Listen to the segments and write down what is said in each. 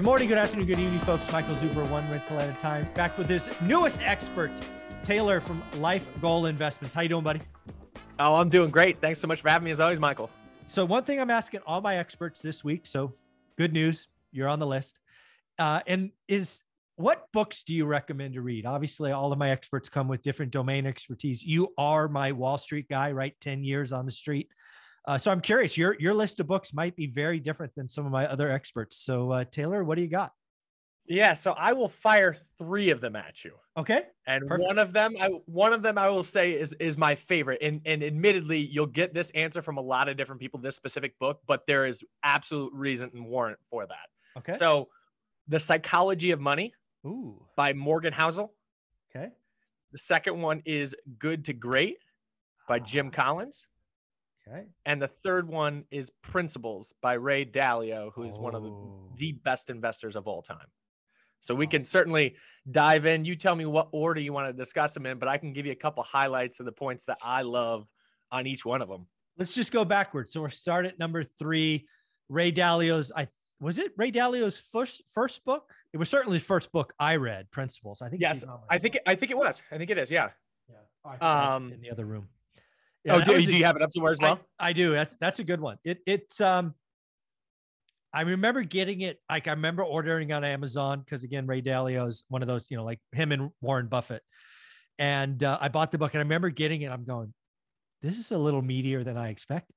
Good morning, good afternoon, good evening, folks. Michael Zuber, one rental at a time, back with his newest expert, Taylor from Life Goal Investments. How you doing, buddy? Oh, I'm doing great. Thanks so much for having me as always, Michael. So one thing I'm asking all my experts this week. So good news, you're on the list. Uh, and is what books do you recommend to read? Obviously, all of my experts come with different domain expertise. You are my Wall Street guy, right? 10 years on the street. Uh, so I'm curious, your your list of books might be very different than some of my other experts. So uh, Taylor, what do you got? Yeah, so I will fire three of them at you. Okay. And Perfect. one of them, I one of them I will say is is my favorite. And and admittedly, you'll get this answer from a lot of different people, this specific book, but there is absolute reason and warrant for that. Okay. So The Psychology of Money Ooh. by Morgan Housel. Okay. The second one is Good to Great by Jim ah. Collins. Okay. And the third one is Principles by Ray Dalio, who is oh. one of the, oh. the best investors of all time. So we can certainly dive in. You tell me what order you want to discuss them in, but I can give you a couple highlights of the points that I love on each one of them. Let's just go backwards. So we're start at number three. Ray Dalio's, I was it Ray Dalio's first first book? It was certainly the first book I read, Principles. I think yes, I think it, I think it was. I think it is. Yeah. Yeah. um, in the other room. Yeah, oh, do, do you have it up somewhere as well? I, I do. That's that's a good one. It it's um I remember getting it like I remember ordering on Amazon because again, Ray Dalio is one of those, you know, like him and Warren Buffett. And uh, I bought the book and I remember getting it. I'm going, this is a little meatier than I expected.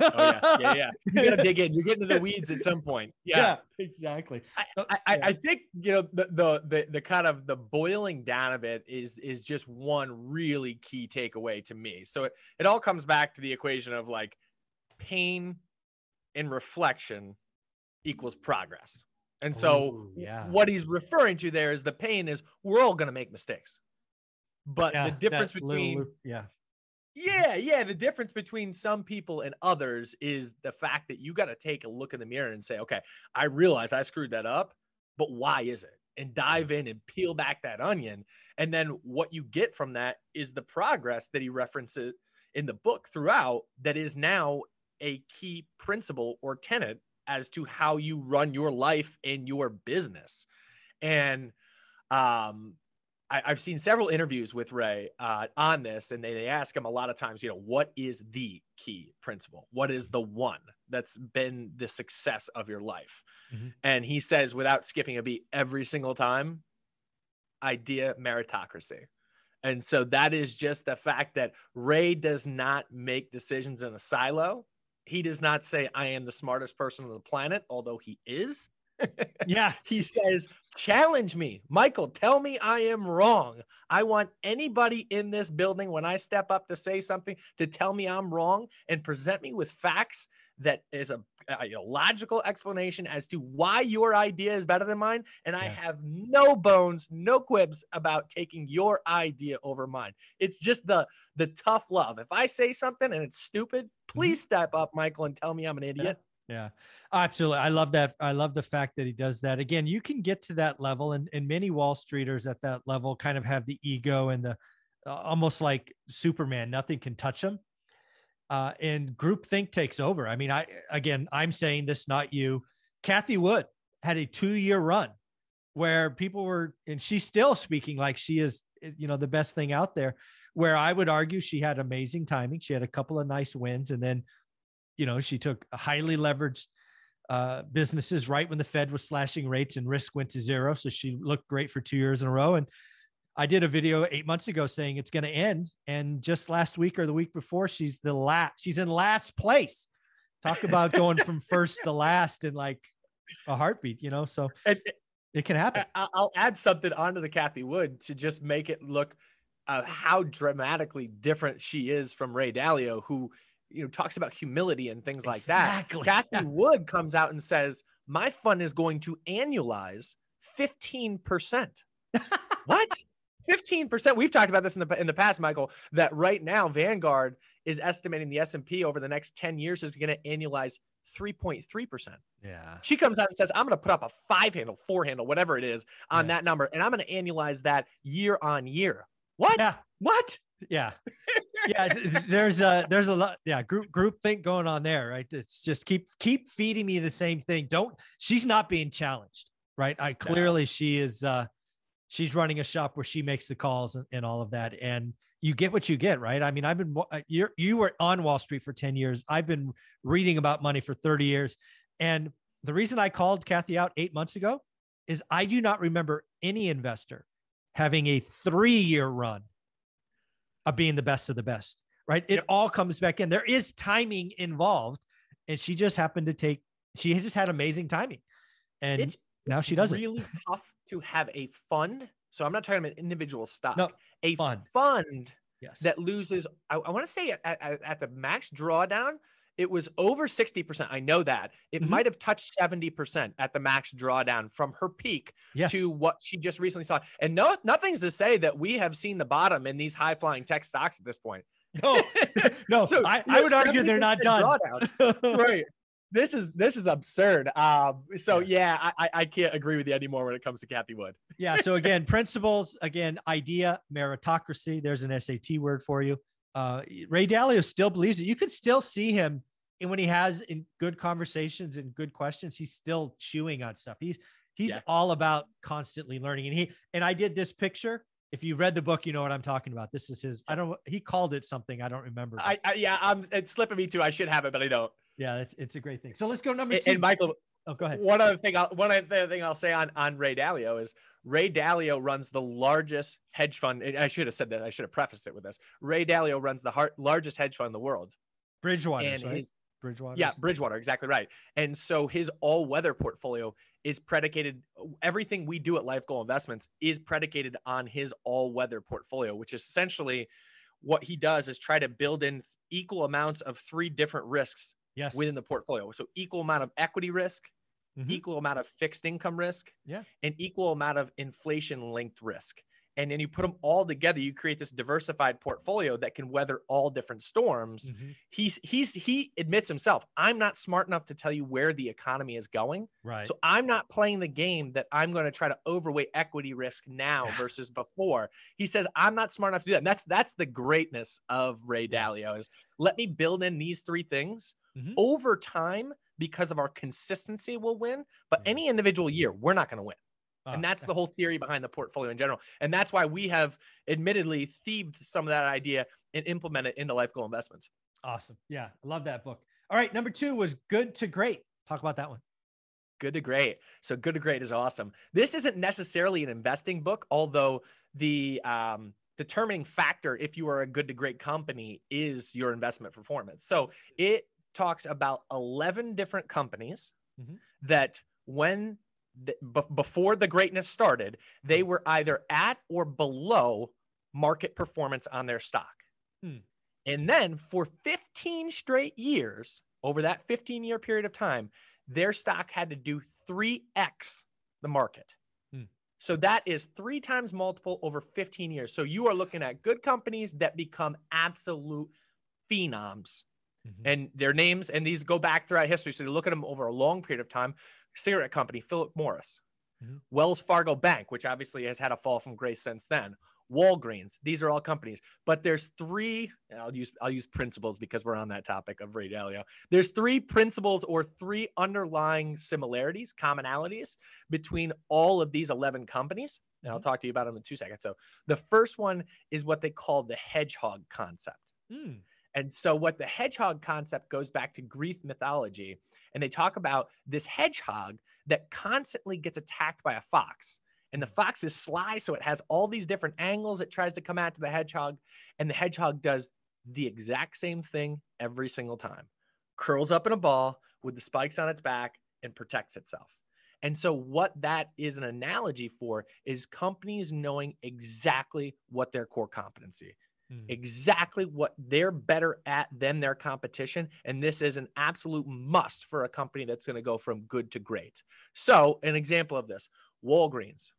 Oh yeah, yeah, yeah. You gotta dig in. You're getting to the weeds at some point. Yeah, yeah exactly. I, I, yeah. I, think you know the, the the the kind of the boiling down of it is is just one really key takeaway to me. So it, it all comes back to the equation of like pain and reflection equals progress. And so Ooh, yeah. what he's referring to there is the pain is we're all going to make mistakes. But the difference between little, yeah. Yeah, yeah, the difference between some people and others is the fact that you got to take a look in the mirror and say, "Okay, I realize I screwed that up, but why is it?" And dive in and peel back that onion. And then what you get from that is the progress that he references in the book throughout that is now a key principle or tenet as to how you run your life and your business. And um, I, have seen several interviews with Ray uh, on this, and they, they ask him a lot of times, you know, what is the key principle? What is the one that's been the success of your life? Mm-hmm. And he says, without skipping a beat, every single time, idea meritocracy. And so that is just the fact that Ray does not make decisions in a silo he does not say I am the smartest person on the planet, although he is. Yeah. He says, challenge me. Michael, tell me I am wrong. I want anybody in this building, when I step up to say something, to tell me I'm wrong and present me with facts that is a, a logical explanation as to why your idea is better than mine. And I have no bones, no quibs about taking your idea over mine. It's just the the tough love. If I say something and it's stupid, please mm-hmm. step up, Michael, and tell me I'm an idiot. Yeah. Yeah. Absolutely. I love that. I love the fact that he does that. Again, you can get to that level, and, and many Wall Streeters at that level kind of have the ego and the uh, almost like Superman, nothing can touch them uh, and groupthink takes over. I mean, I again, I'm saying this, not you. Cathie Wood had a two-year run where people were, and she's still speaking like she is, you know, the best thing out there. Where I would argue she had amazing timing. She had a couple of nice wins, and then, you know, she took highly leveraged uh, businesses right when the Fed was slashing rates and risk went to zero. So she looked great for two years in a row, and I did a video eight months ago saying it's going to end, and just last week or the week before, she's the last. She's in last place. Talk about going from first to last in like a heartbeat, you know. So and, it can happen. I'll add something onto the Cathie Wood to just make it look uh, how dramatically different she is from Ray Dalio, who you know talks about humility and things like Exactly. that. Cathie Yeah. Wood comes out and says, "My fund is going to annualize 15%." what? 15%. We've talked about this in the in the past, Michael, that right now Vanguard is estimating the S&P over the next 10 years is going to annualize 3.3%. Yeah. She comes out and says, I'm going to put up a five handle, four handle, whatever it is on Yeah. that number, and I'm going to annualize that year on year. What? Yeah. What? Yeah. Yeah. There's a there's a lot. Yeah. Group group think going on there, right? It's just keep keep feeding me the same thing. Don't. She's not being challenged, right? I clearly she is. uh She's running a shop where she makes the calls and, and all of that, and you get what you get, right? I mean, I've been uh, you you were on Wall Street for ten years. I've been reading about money for thirty years, and the reason I called Cathie out eight months ago is I do not remember any investor having a three year run of being the best of the best, right? It Yep. all comes back in. There is timing involved, and she just happened to take. She just had amazing timing, and It's now it's she doesn't. really tough to have a fund. So I'm not talking about individual stock. No, a fund. fund yes, that loses. I, I want to say at, at, at the max drawdown, it was over 60%. I know that. It Mhm. might have touched 70% at the max drawdown from her peak yes, to what she just recently saw. And no, nothing's to say that we have seen the bottom in these high flying tech stocks at this point. no, no. So I, I would argue they're not done. right. This is this is absurd. Um, so yeah, I, I I can't agree with you anymore when it comes to Cathie Wood. yeah. So again, principles. Again, idea meritocracy. There's an SAT word for you. Uh, Ray Dalio still believes it. You could still see him, and when he has in good conversations and good questions, he's still chewing on stuff. He's he's Yeah. all about constantly learning. And he and I did this picture. If you read the book, you know what I'm talking about. This is his. I don't. He called it something. I don't remember. I, I yeah, I'm it's slipping me too. I should have it, but I don't. yeah, it's it's a great thing. So let's go number two. and Michael, oh, go ahead. one other thing, I'll, one other thing I'll say on on Ray Dalio is Ray Dalio runs the largest hedge fund. I should have said that. I should have prefaced it with this. Ray Dalio runs the har- largest hedge fund in the world, Bridgewater, and right? his Bridgewater. Yeah, Bridgewater, exactly right. And so his all-weather portfolio is predicated. Everything we do at Life Goal Investments is predicated on his all-weather portfolio, which is essentially what he does is try to build in equal amounts of three different risks Yes. within the portfolio. So equal amount of equity risk, Mhm. equal amount of fixed income risk, Yeah. and equal amount of inflation-linked risk. And then you put them all together, you create this diversified portfolio that can weather all different storms Mhm. he's he's he admits himself i'm not smart enough to tell you where the economy is going Right. so i'm not playing the game that i'm going to try to overweight equity risk now versus before he says i'm not smart enough to do that and that's that's the greatness of ray dalio is let me build in these three things Mhm. over time because of our consistency we'll win but Yeah. any individual year we're not going to win Ah, and that's the whole theory behind the portfolio in general and that's why we have admittedly thieved some of that idea and implemented into life goal investments Awesome. Yeah, I love that book. All right, number two was good to great. Talk about that one. Good to great. So good to great is awesome. This isn't necessarily an investing book, although the um, determining factor if you are a good to great company is your investment performance. So it talks about 11 different companies Mhm. that when the, b- before the greatness started, they Hmm. were either at or below market performance on their stock. Hmm. And then for 15 straight years, over that 15 year period of time, their stock had to do 3x the market. Hmm. So that is three times multiple over 15 years. So you are looking at good companies that become absolute phenoms Mhm. and their names and these go back throughout history. So you look at them over a long period of time. Cigarette company philip morris. Mhm. wells fargo bank which obviously has had a fall from grace since then. Walgreens these are all companies. But there's three i'll use i'll use principles because we're on that topic of ray dalio there's three principles or three underlying similarities commonalities between all of these 11 companies. And i'll talk to you about them in two seconds. So the first one is what they call the hedgehog concept. Mm, and so, what the hedgehog concept goes back to Greek mythology, and they talk about this hedgehog that constantly gets attacked by a fox. And the fox is sly, so it has all these different angles it tries to come at to the hedgehog. And the hedgehog does the exact same thing every single time curls up in a ball with the spikes on its back and protects itself. And so, what that is an analogy for is companies knowing exactly what their core competency mm. exactly what they're better at than their competition. And this is an absolute must for a company that's going to go from good to great. So, an example of this Walgreens.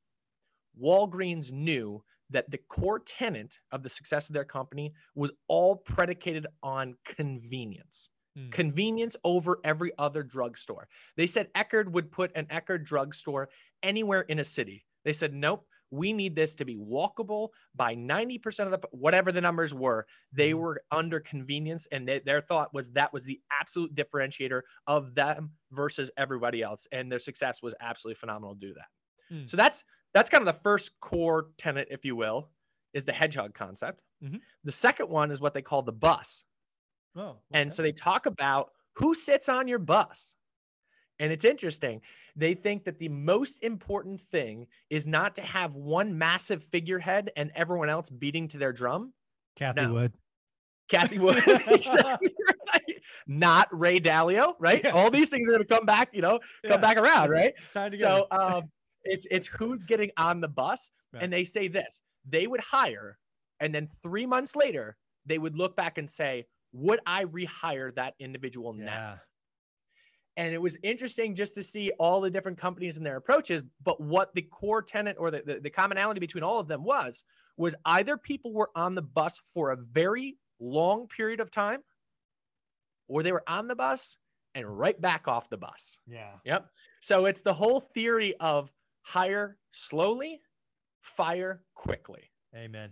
Walgreens knew that the core tenant of the success of their company was all predicated on convenience. Hmm. Convenience over every other drugstore. They said Eckerd would put an Eckerd drugstore anywhere in a city. They said, nope, we need this to be walkable by 90% of the whatever the numbers were they mm-hmm. were under convenience and they, their thought was that was the absolute differentiator of them versus everybody else and their success was absolutely phenomenal to do that mm. so that's that's kind of the first core tenet if you will is the hedgehog concept mm-hmm. the second one is what they call the bus oh, okay. and so they talk about who sits on your bus and it's interesting. They think that the most important thing is not to have one massive figurehead and everyone else beating to their drum. Cathie no. Wood. Cathie Wood. Not Ray Dalio, right? Yeah. All these things are going to come back, you know, come yeah. back around, right? So um, it's it's who's getting on the bus, right. and they say this: they would hire, and then three months later, they would look back and say, "Would I rehire that individual yeah. now?" And it was interesting just to see all the different companies and their approaches. But what the core tenant or the, the, the, commonality between all of them was, was either people were on the bus for a very long period of time, or they were on the bus and right back off the bus. Yeah. Yep. So it's the whole theory of hire slowly, fire quickly. Amen.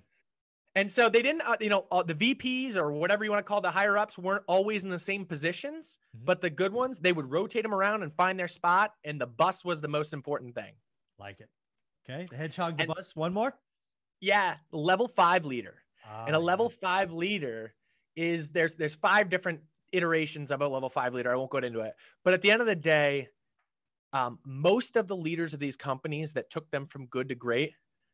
And so they didn't, uh, you know, uh, the VPs or whatever you want to call the higher ups weren't always in the same positions, mm-hmm. but the good ones, they would rotate them around and find their spot. And the bus was the most important thing. Like it. Okay. The hedgehog, the and, bus. One more. Yeah. Level five leader. Oh, and a level five leader is there's, there's five different iterations of a level five leader. I won't go into it, but at the end of the day, um, most of the leaders of these companies that took them from good to great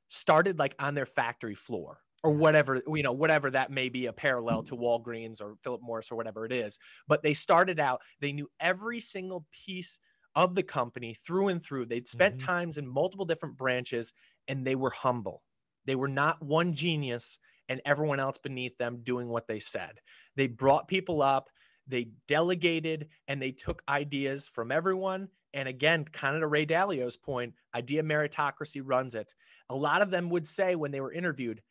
started like on their factory floor or whatever you know whatever that may be a parallel to walgreens or philip morris or whatever it is. But they started out they knew every single piece of the company through and through. They'd spent mm-hmm. times in multiple different branches and they were humble. They were not one genius and everyone else beneath them doing what they said. They brought people up they delegated and they took ideas from everyone. And again kind of to ray dalio's point idea meritocracy runs it. A lot of them would say when they were interviewed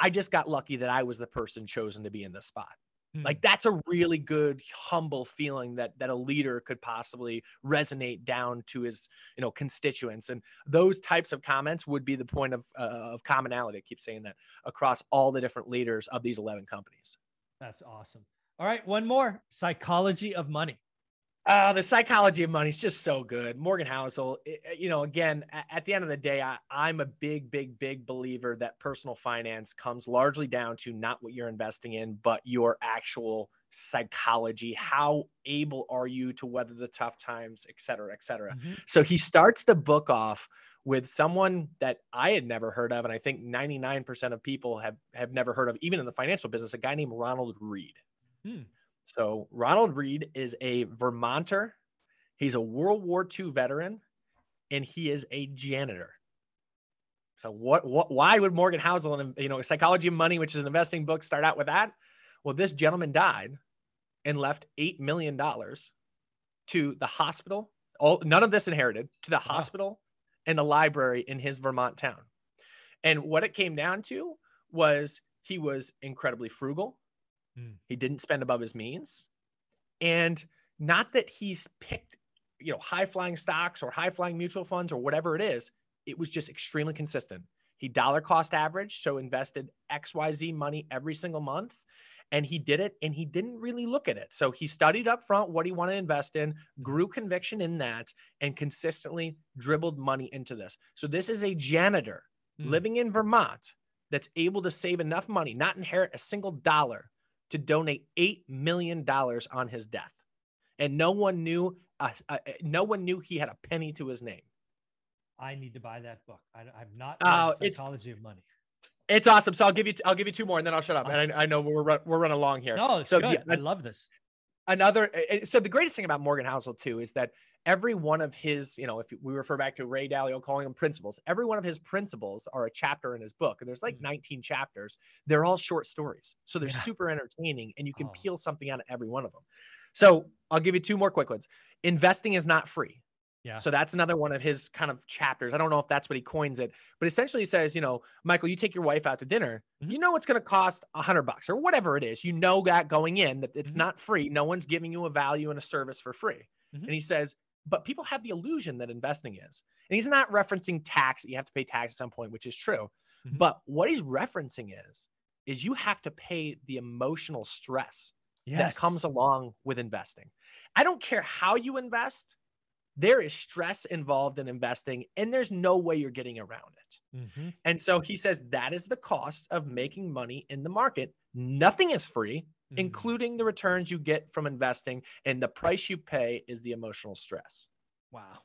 I just got lucky that I was the person chosen to be in this spot. Hmm. Like that's a really good humble feeling that that a leader could possibly resonate down to his you know constituents and those types of comments would be the point of uh, of commonality. I keep saying that across all the different leaders of these 11 companies. That's awesome. All right, one more psychology of money. Uh, the psychology of money is just so good. Morgan Housel, you know, again, at the end of the day, I, I'm a big, big, big believer that personal finance comes largely down to not what you're investing in, but your actual psychology. How able are you to weather the tough times, et cetera, et cetera. Mm-hmm. So he starts the book off with someone that I had never heard of, and I think 99% of people have have never heard of, even in the financial business, a guy named Ronald Read. Hmm. So Ronald Read is a Vermonter. He's a World War II veteran, and he is a janitor. So what? What? Why would Morgan Housel and you know Psychology of Money, which is an investing book, start out with that? Well, this gentleman died and left eight million dollars to the hospital. All none of this inherited to the hospital and the library in his Vermont town. And what it came down to was he was incredibly frugal. Mm. He didn't spend above his means. And not that he's picked, you know, high flying stocks or high flying mutual funds or whatever it is. It was just extremely consistent. He dollar cost average, so invested XYZ money every single month. And he did it and he didn't really look at it. So he studied up front what he wanted to invest in, grew conviction in that, and consistently dribbled money into this. So this is a janitor mm. living in Vermont that's able to save enough money, not inherit a single dollar to donate $8 million on his death. And no one knew, uh, uh, no one knew he had a penny to his name. I need to buy that book. I, am not uh, psychology of money. It's awesome. So I'll give you, I'll give you two more and then I'll shut up. And I, I, know we're, we're running along here. No, so good. The, I love this. Another so the greatest thing about morgan housel too is that every one of his you know if we refer back to ray dalio calling them principles every one of his principles are a chapter in his book and there's like Mhm. 19 chapters they're all short stories so they're Yeah. super entertaining and you can Oh. peel something out of every one of them so i'll give you two more quick ones investing is not free Yeah. so that's another one of his kind of chapters. I don't know if that's what he coins it, but essentially he says, you know, Michael, you take your wife out to dinner, Mhm. you know it's going to cost a hundred bucks or whatever it is. You know that going in that it's Mhm. not free. No one's giving you a value and a service for free. Mhm. And he says, but people have the illusion that investing is. And he's not referencing tax. You have to pay tax at some point, which is true. Mhm. But what he's referencing is, is you have to pay the emotional stress that comes along with investing. I don't care how you invest, there is stress involved in investing, and there's no way you're getting around it. Mhm. And so he says that is the cost of making money in the market. Nothing is free, Mhm. including the returns you get from investing, and the price you pay is the emotional stress. Wow.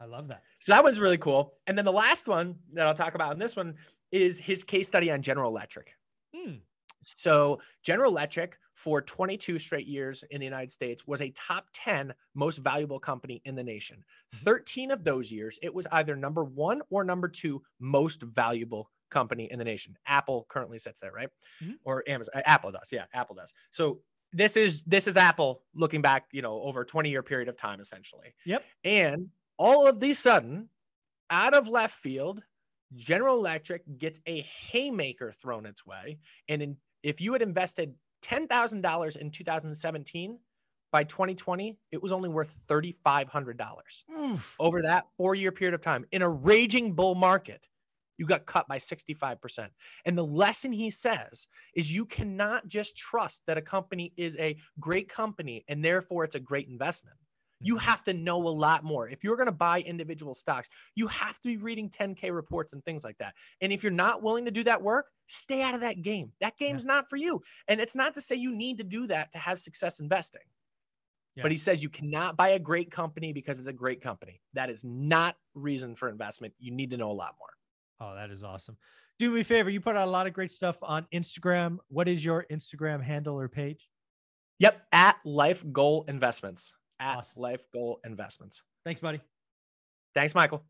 I love that. So that one's really cool. And then the last one that I'll talk about in this one is his case study on General Electric. Mm. So General Electric for 22 straight years in the United States was a top 10 most valuable company in the nation. 13 of those years, it was either number one or number two most valuable company in the nation. Apple currently sits there, right? Mhm. Or Amazon. uh, Apple does. Yeah, Apple does. So this is this is Apple looking back, you know, over a 20 year period of time, essentially. Yep. And all of the sudden, out of left field, General Electric gets a haymaker thrown its way. And in, if you had invested $10,000 in 2017, by 2020, it was only worth $3,500. Over that four year period of time, in a raging bull market, you got cut by 65%. And the lesson he says is you cannot just trust that a company is a great company and therefore it's a great investment. You Mhm. have to know a lot more. If you're going to buy individual stocks, you have to be reading 10K reports and things like that. And if you're not willing to do that work, stay out of that game. That Yeah. game's not for you. And it's not to say you need to do that to have success investing. Yeah. But he says you cannot buy a great company because it's a great company. That is not reason for investment. You need to know a lot more. Oh, that is awesome. Do me a favor. You put out a lot of great stuff on Instagram. What is your Instagram handle or page? Yep, at Life Goal Investments. At Awesome. Life Goal Investments. Thanks, buddy. Thanks, Michael.